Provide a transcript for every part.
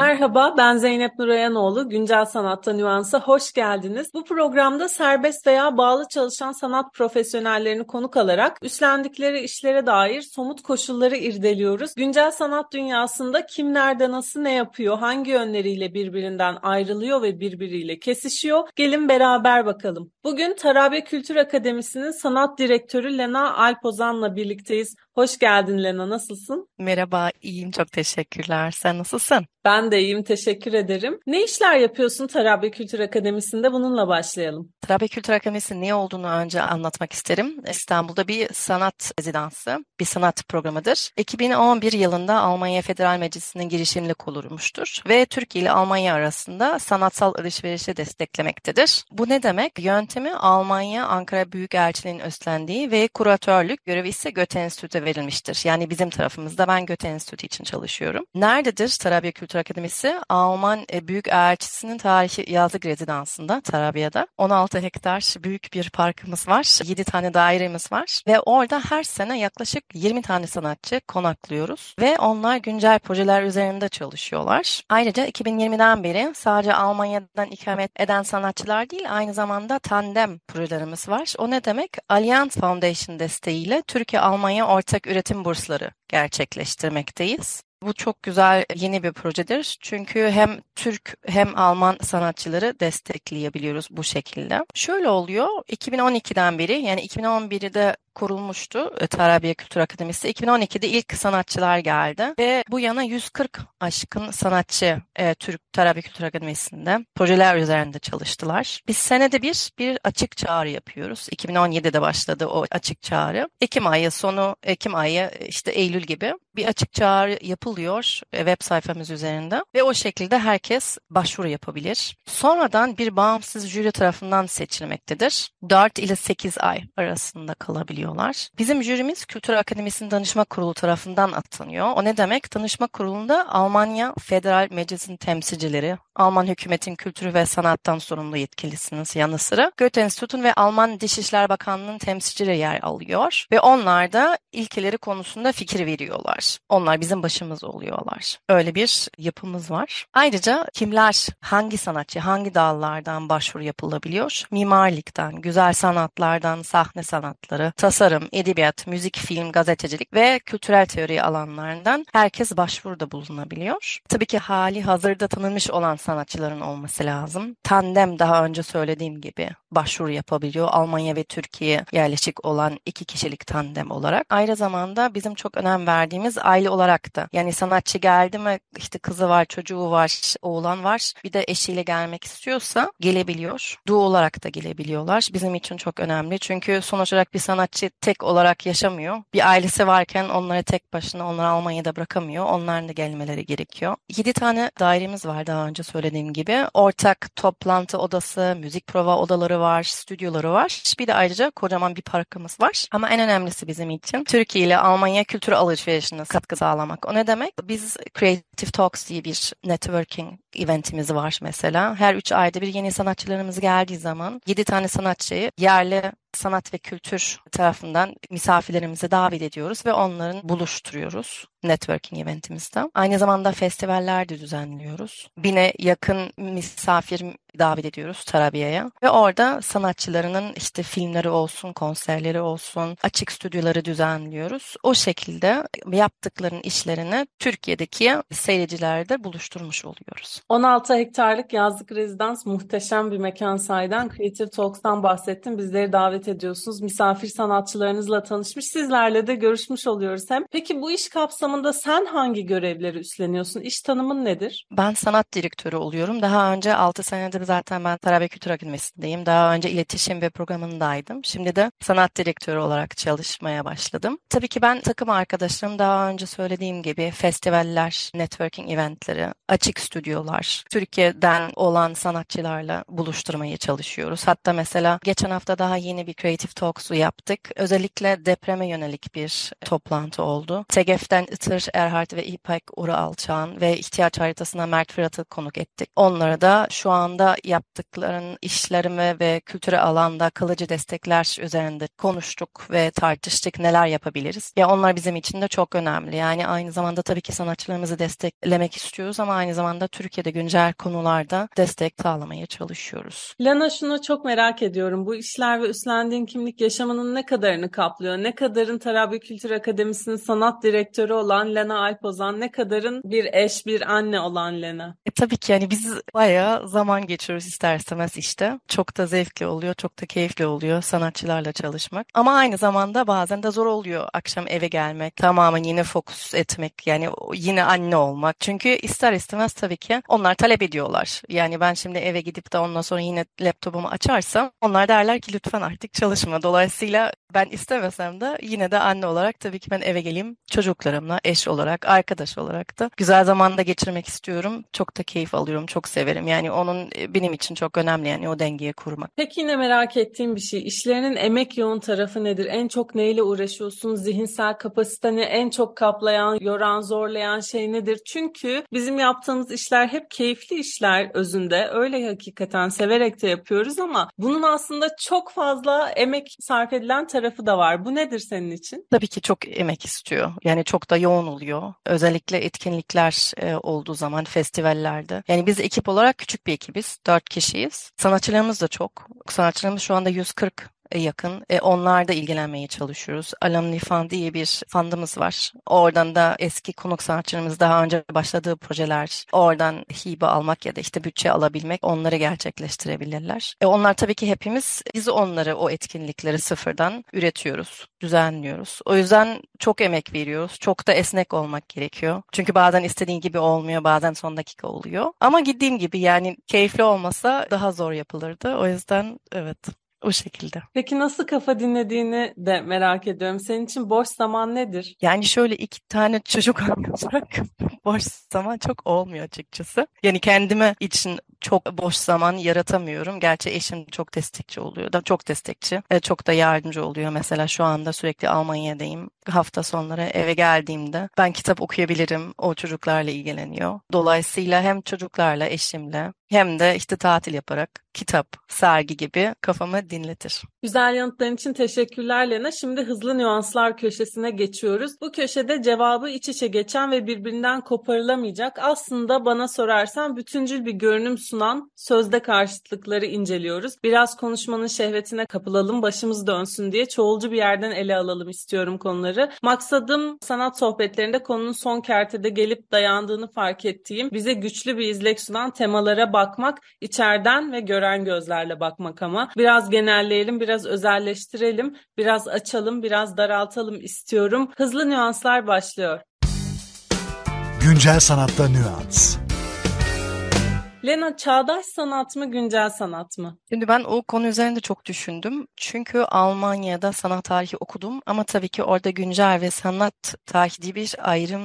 Merhaba, ben Zeynep Nurayanoğlu. Güncel Sanatta Nüans'a hoş geldiniz. Bu programda serbest veya bağlı çalışan sanat profesyonellerini konuk alarak üstlendikleri işlere dair somut koşulları irdeliyoruz. Güncel sanat dünyasında kim nerede nasıl ne yapıyor, hangi yönleriyle birbirinden ayrılıyor ve birbiriyle kesişiyor? Gelin beraber bakalım. Bugün Tarabe Kültür Akademisi'nin sanat direktörü Lena Alpozan'la birlikteyiz. Hoş geldin Lena, nasılsın? Merhaba, iyiyim. Çok teşekkürler. Sen nasılsın? Ben de iyiyim, teşekkür ederim. Ne işler yapıyorsun Tarabya Kültür Akademisi'nde? Bununla başlayalım. Tarabya Kültür Akademisi ne olduğunu önce anlatmak isterim. İstanbul'da bir sanat rezidansı, bir sanat programıdır. 2011 yılında Almanya Federal Meclisi'nin girişimle kurulmuştur ve Türkiye ile Almanya arasında sanatsal alışverişi desteklemektedir. Bu ne demek? Yöntemi Almanya Ankara Büyükelçiliği'nin üstlendiği ve kuratörlük görevi ise Göte Enstitü'de verilmiştir. Yani bizim tarafımızda ben Göte Enstitü için çalışıyorum. Nerededir Tarabya Kültür Akademisi? Alman e, Büyükelçisi'nin tarihi yazlık rezidansında Tarabya'da. 16 hektar büyük bir parkımız var. 7 tane dairemiz var ve orada her sene yaklaşık 20 tane sanatçı konaklıyoruz ve onlar güncel projeler üzerinde çalışıyorlar. Ayrıca 2020'den beri sadece Almanya'dan ikamet eden sanatçılar değil aynı zamanda tandem projelerimiz var. O ne demek? Allianz Foundation desteğiyle Türkiye-Almanya ortak üretim bursları gerçekleştirmekteyiz. Bu çok güzel yeni bir projedir. Çünkü hem Türk hem Alman sanatçıları destekleyebiliyoruz bu şekilde. Şöyle oluyor. 2012'den beri yani 2011'de kurulmuştu e, Tarabya Kültür Akademisi. 2012'de ilk sanatçılar geldi ve bu yana 140 aşkın sanatçı e, Türk Tarabya Kültür Akademisi'nde projeler üzerinde çalıştılar. Biz senede bir bir açık çağrı yapıyoruz. 2017'de başladı o açık çağrı. Ekim ayı sonu, Ekim ayı işte Eylül gibi bir açık çağrı yapılıyor e, web sayfamız üzerinde ve o şekilde herkes başvuru yapabilir. Sonradan bir bağımsız jüri tarafından seçilmektedir. 4 ile 8 ay arasında kalabiliyor ediyorlar. Bizim jürimiz Kültür Akademisi'nin Danışma Kurulu tarafından atanıyor. O ne demek? Danışma Kurulu'nda Almanya Federal Meclisi'nin temsilcileri, Alman hükümetin kültürü ve sanattan sorumlu yetkilisinin yanı sıra Goethe Enstitüsü'nün ve Alman Dışişler Bakanlığı'nın temsilcileri yer alıyor ve onlar da ilkeleri konusunda fikir veriyorlar. Onlar bizim başımız oluyorlar. Öyle bir yapımız var. Ayrıca kimler, hangi sanatçı, hangi dallardan başvuru yapılabiliyor? Mimarlıktan, güzel sanatlardan, sahne sanatları, tasarım, edebiyat, müzik, film, gazetecilik ve kültürel teori alanlarından herkes başvuruda bulunabiliyor. Tabii ki hali hazırda tanınmış olan sanatçıların olması lazım. Tandem daha önce söylediğim gibi başvuru yapabiliyor. Almanya ve Türkiye yerleşik olan iki kişilik tandem olarak. Aynı zamanda bizim çok önem verdiğimiz aile olarak da. Yani sanatçı geldi mi işte kızı var, çocuğu var, oğlan var. Bir de eşiyle gelmek istiyorsa gelebiliyor. Duo olarak da gelebiliyorlar. Bizim için çok önemli. Çünkü sonuç olarak bir sanatçı tek olarak yaşamıyor. Bir ailesi varken onları tek başına onları Almanya'da bırakamıyor. Onların da gelmeleri gerekiyor. 7 tane dairemiz var daha önce söylediğim gibi. Ortak toplantı odası, müzik prova odaları var, stüdyoları var. Bir de ayrıca kocaman bir parkımız var. Ama en önemlisi bizim için Türkiye ile Almanya kültür alışverişine katkı sağlamak. O ne demek? Biz Creative Talks diye bir networking eventimiz var mesela. Her üç ayda bir yeni sanatçılarımız geldiği zaman 7 tane sanatçıyı yerli sanat ve kültür tarafından misafirlerimizi davet ediyoruz ve onların buluşturuyoruz networking eventimizde. Aynı zamanda festivaller de düzenliyoruz. Bine yakın misafir davet ediyoruz Tarabya'ya ve orada sanatçılarının işte filmleri olsun, konserleri olsun, açık stüdyoları düzenliyoruz. O şekilde yaptıklarının işlerini Türkiye'deki seyircilerle buluşturmuş oluyoruz. 16 hektarlık yazlık rezidans muhteşem bir mekan sahiden Creative Talks'tan bahsettim. Bizleri davet ediyorsunuz. Misafir sanatçılarınızla tanışmış, sizlerle de görüşmüş oluyoruz hem. Peki bu iş kapsamında sen hangi görevleri üstleniyorsun? İş tanımın nedir? Ben sanat direktörü oluyorum. Daha önce 6 senedir zaten ben Tarabya Kültür Akademisi'ndeyim. Daha önce iletişim ve programındaydım. Şimdi de sanat direktörü olarak çalışmaya başladım. Tabii ki ben takım arkadaşlarım daha önce söylediğim gibi festivaller, networking eventleri, açık stüdyolar, Türkiye'den olan sanatçılarla buluşturmaya çalışıyoruz. Hatta mesela geçen hafta daha yeni bir Creative Talks'u yaptık. Özellikle depreme yönelik bir toplantı oldu. TEGEF'ten Itır Erhard ve İpek Uru Alçağan ve ihtiyaç haritasına Mert Fırat'ı konuk ettik. Onlara da şu anda yaptıkların işlerime ve kültüre alanda kalıcı destekler üzerinde konuştuk ve tartıştık neler yapabiliriz. Ya onlar bizim için de çok önemli. Yani aynı zamanda tabii ki sanatçılarımızı desteklemek istiyoruz ama aynı zamanda Türkiye'de güncel konularda destek sağlamaya çalışıyoruz. Lana şunu çok merak ediyorum. Bu işler ve üstlendiğin kimlik yaşamının ne kadarını kaplıyor? Ne kadarın Tarabya Kültür Akademisi'nin sanat direktörü olan Lena Alpozan, ne kadarın bir eş, bir anne olan Lena? E, tabii ki yani biz bayağı zaman geçiriyoruz ister istemez işte. Çok da zevkli oluyor, çok da keyifli oluyor sanatçılarla çalışmak. Ama aynı zamanda bazen de zor oluyor akşam eve gelmek, tamamen yine fokus etmek, yani yine anne olmak. Çünkü ister istemez tabii ki onlar talep ediyorlar. Yani ben şimdi eve gidip de ondan sonra yine laptopumu açarsam onlar derler ki lütfen artık çalışma. Dolayısıyla ben istemesem de yine de anne olarak tabii ki ben eve geleyim çocuklarımla, eş olarak, arkadaş olarak da güzel zamanda geçirmek istiyorum. Çok da keyif alıyorum, çok severim. Yani onun e, benim için çok önemli yani o dengeyi kurmak. Peki yine merak ettiğim bir şey. İşlerinin emek yoğun tarafı nedir? En çok neyle uğraşıyorsun? Zihinsel kapasiteni en çok kaplayan, yoran, zorlayan şey nedir? Çünkü bizim yaptığımız işler hep keyifli işler özünde. Öyle hakikaten severek de yapıyoruz ama bunun aslında çok fazla emek sarf edilen tarafı da var. Bu nedir senin için? Tabii ki çok emek istiyor. Yani çok da yoğun oluyor. Özellikle etkinlikler e, olduğu zaman festivallerde. Yani biz ekip olarak küçük bir ekibiz. Dört kişiyiz. Sanatçılarımız da çok. Sanatçılarımız şu anda 140 yakın. E, onlarla ilgilenmeye çalışıyoruz. Alumni Fund diye bir fandımız var. Oradan da eski konuk sanatçılarımız daha önce başladığı projeler, oradan hibe almak ya da işte bütçe alabilmek onları gerçekleştirebilirler. E, onlar tabii ki hepimiz biz onları o etkinlikleri sıfırdan üretiyoruz, düzenliyoruz. O yüzden çok emek veriyoruz. Çok da esnek olmak gerekiyor. Çünkü bazen istediğin gibi olmuyor, bazen son dakika oluyor. Ama gittiğim gibi yani keyifli olmasa daha zor yapılırdı. O yüzden evet. O şekilde. Peki nasıl kafa dinlediğini de merak ediyorum. Senin için boş zaman nedir? Yani şöyle iki tane çocuk olarak boş zaman çok olmuyor açıkçası. Yani kendime için çok boş zaman yaratamıyorum. Gerçi eşim çok destekçi oluyor da çok destekçi. Çok da yardımcı oluyor. Mesela şu anda sürekli Almanya'dayım. Hafta sonları eve geldiğimde ben kitap okuyabilirim. O çocuklarla ilgileniyor. Dolayısıyla hem çocuklarla, eşimle hem de işte tatil yaparak kitap, sergi gibi kafamı dinletir. Güzel yanıtların için teşekkürler Lena. Şimdi hızlı nüanslar köşesine geçiyoruz. Bu köşede cevabı iç içe geçen ve birbirinden koparılamayacak aslında bana sorarsan bütüncül bir görünüm sunan sözde karşıtlıkları inceliyoruz. Biraz konuşmanın şehvetine kapılalım, başımız dönsün diye çoğulcu bir yerden ele alalım istiyorum konuları. Maksadım sanat sohbetlerinde konunun son kertede gelip dayandığını fark ettiğim, bize güçlü bir izlek sunan temalara bakmak, içeriden ve gören gözlerle bakmak ama. Biraz genelleyelim, biraz özelleştirelim, biraz açalım, biraz daraltalım istiyorum. Hızlı nüanslar başlıyor. Güncel sanatta nüans. Lena çağdaş sanat mı güncel sanat mı? Şimdi ben o konu üzerinde çok düşündüm. Çünkü Almanya'da sanat tarihi okudum ama tabii ki orada güncel ve sanat tarihi diye bir ayrım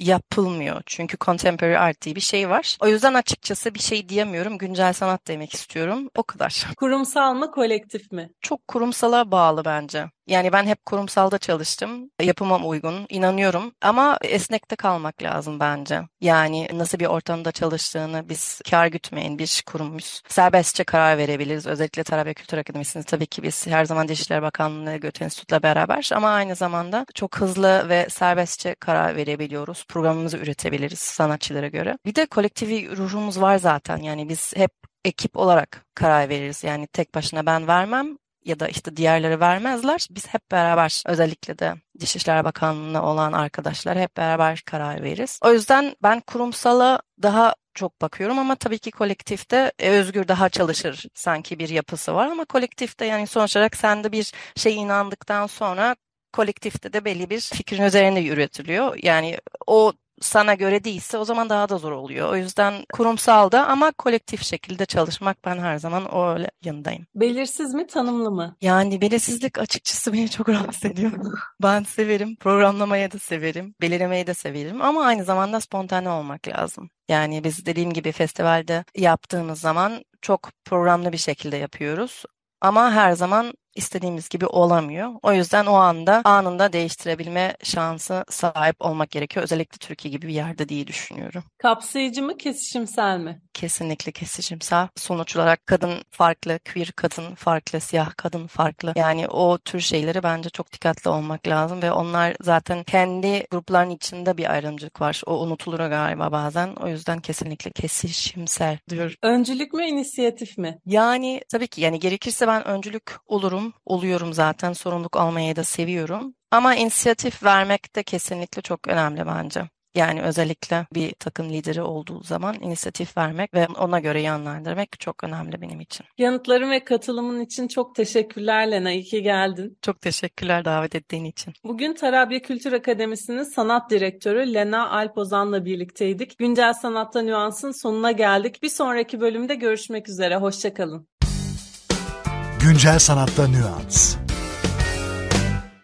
yapılmıyor. Çünkü contemporary art diye bir şey var. O yüzden açıkçası bir şey diyemiyorum. Güncel sanat demek istiyorum. O kadar. Kurumsal mı kolektif mi? Çok kurumsala bağlı bence. Yani ben hep kurumsalda çalıştım. Yapıma uygun, inanıyorum. Ama esnekte kalmak lazım bence. Yani nasıl bir ortamda çalıştığını biz kar gütmeyin bir kurumuz. Serbestçe karar verebiliriz. Özellikle Tarabya Kültür Akademisi'nde tabii ki biz her zaman Dışişleri Bakanlığı Göte Enstitü'yle beraber ama aynı zamanda çok hızlı ve serbestçe karar verebiliyoruz. Programımızı üretebiliriz sanatçılara göre. Bir de kolektifi ruhumuz var zaten. Yani biz hep ekip olarak karar veririz. Yani tek başına ben vermem ya da işte diğerleri vermezler. Biz hep beraber özellikle de Dışişleri Bakanlığı'na olan arkadaşlar hep beraber karar veririz. O yüzden ben kurumsala daha çok bakıyorum ama tabii ki kolektifte e, Özgür daha çalışır sanki bir yapısı var ama kolektifte yani sonuç olarak sen de bir şey inandıktan sonra kolektifte de belli bir fikrin üzerine üretiliyor. Yani o sana göre değilse o zaman daha da zor oluyor. O yüzden kurumsalda ama kolektif şekilde çalışmak ben her zaman o öyle yanındayım. Belirsiz mi tanımlı mı? Yani belirsizlik açıkçası beni çok rahatsız ediyor. ben severim. Programlamayı da severim. Belirlemeyi de severim. Ama aynı zamanda spontane olmak lazım. Yani biz dediğim gibi festivalde yaptığımız zaman çok programlı bir şekilde yapıyoruz. Ama her zaman istediğimiz gibi olamıyor. O yüzden o anda anında değiştirebilme şansı sahip olmak gerekiyor. Özellikle Türkiye gibi bir yerde diye düşünüyorum. Kapsayıcı mı, kesişimsel mi? Kesinlikle kesişimsel. Sonuç olarak kadın farklı, queer kadın farklı, siyah kadın farklı. Yani o tür şeyleri bence çok dikkatli olmak lazım ve onlar zaten kendi grupların içinde bir ayrımcılık var. O unutulur galiba bazen. O yüzden kesinlikle kesişimsel diyor. Öncülük mü, inisiyatif mi? Yani tabii ki yani gerekirse ben öncülük olurum, oluyorum zaten. Sorumluluk almayı da seviyorum. Ama inisiyatif vermek de kesinlikle çok önemli bence. Yani özellikle bir takım lideri olduğu zaman inisiyatif vermek ve ona göre yönlendirmek çok önemli benim için. Yanıtların ve katılımın için çok teşekkürler Lena. İyi ki geldin. Çok teşekkürler davet ettiğin için. Bugün Tarabya Kültür Akademisi'nin sanat direktörü Lena Alpozan'la birlikteydik. Güncel Sanatta Nüans'ın sonuna geldik. Bir sonraki bölümde görüşmek üzere. Hoşçakalın. Güncel Sanatta Nüans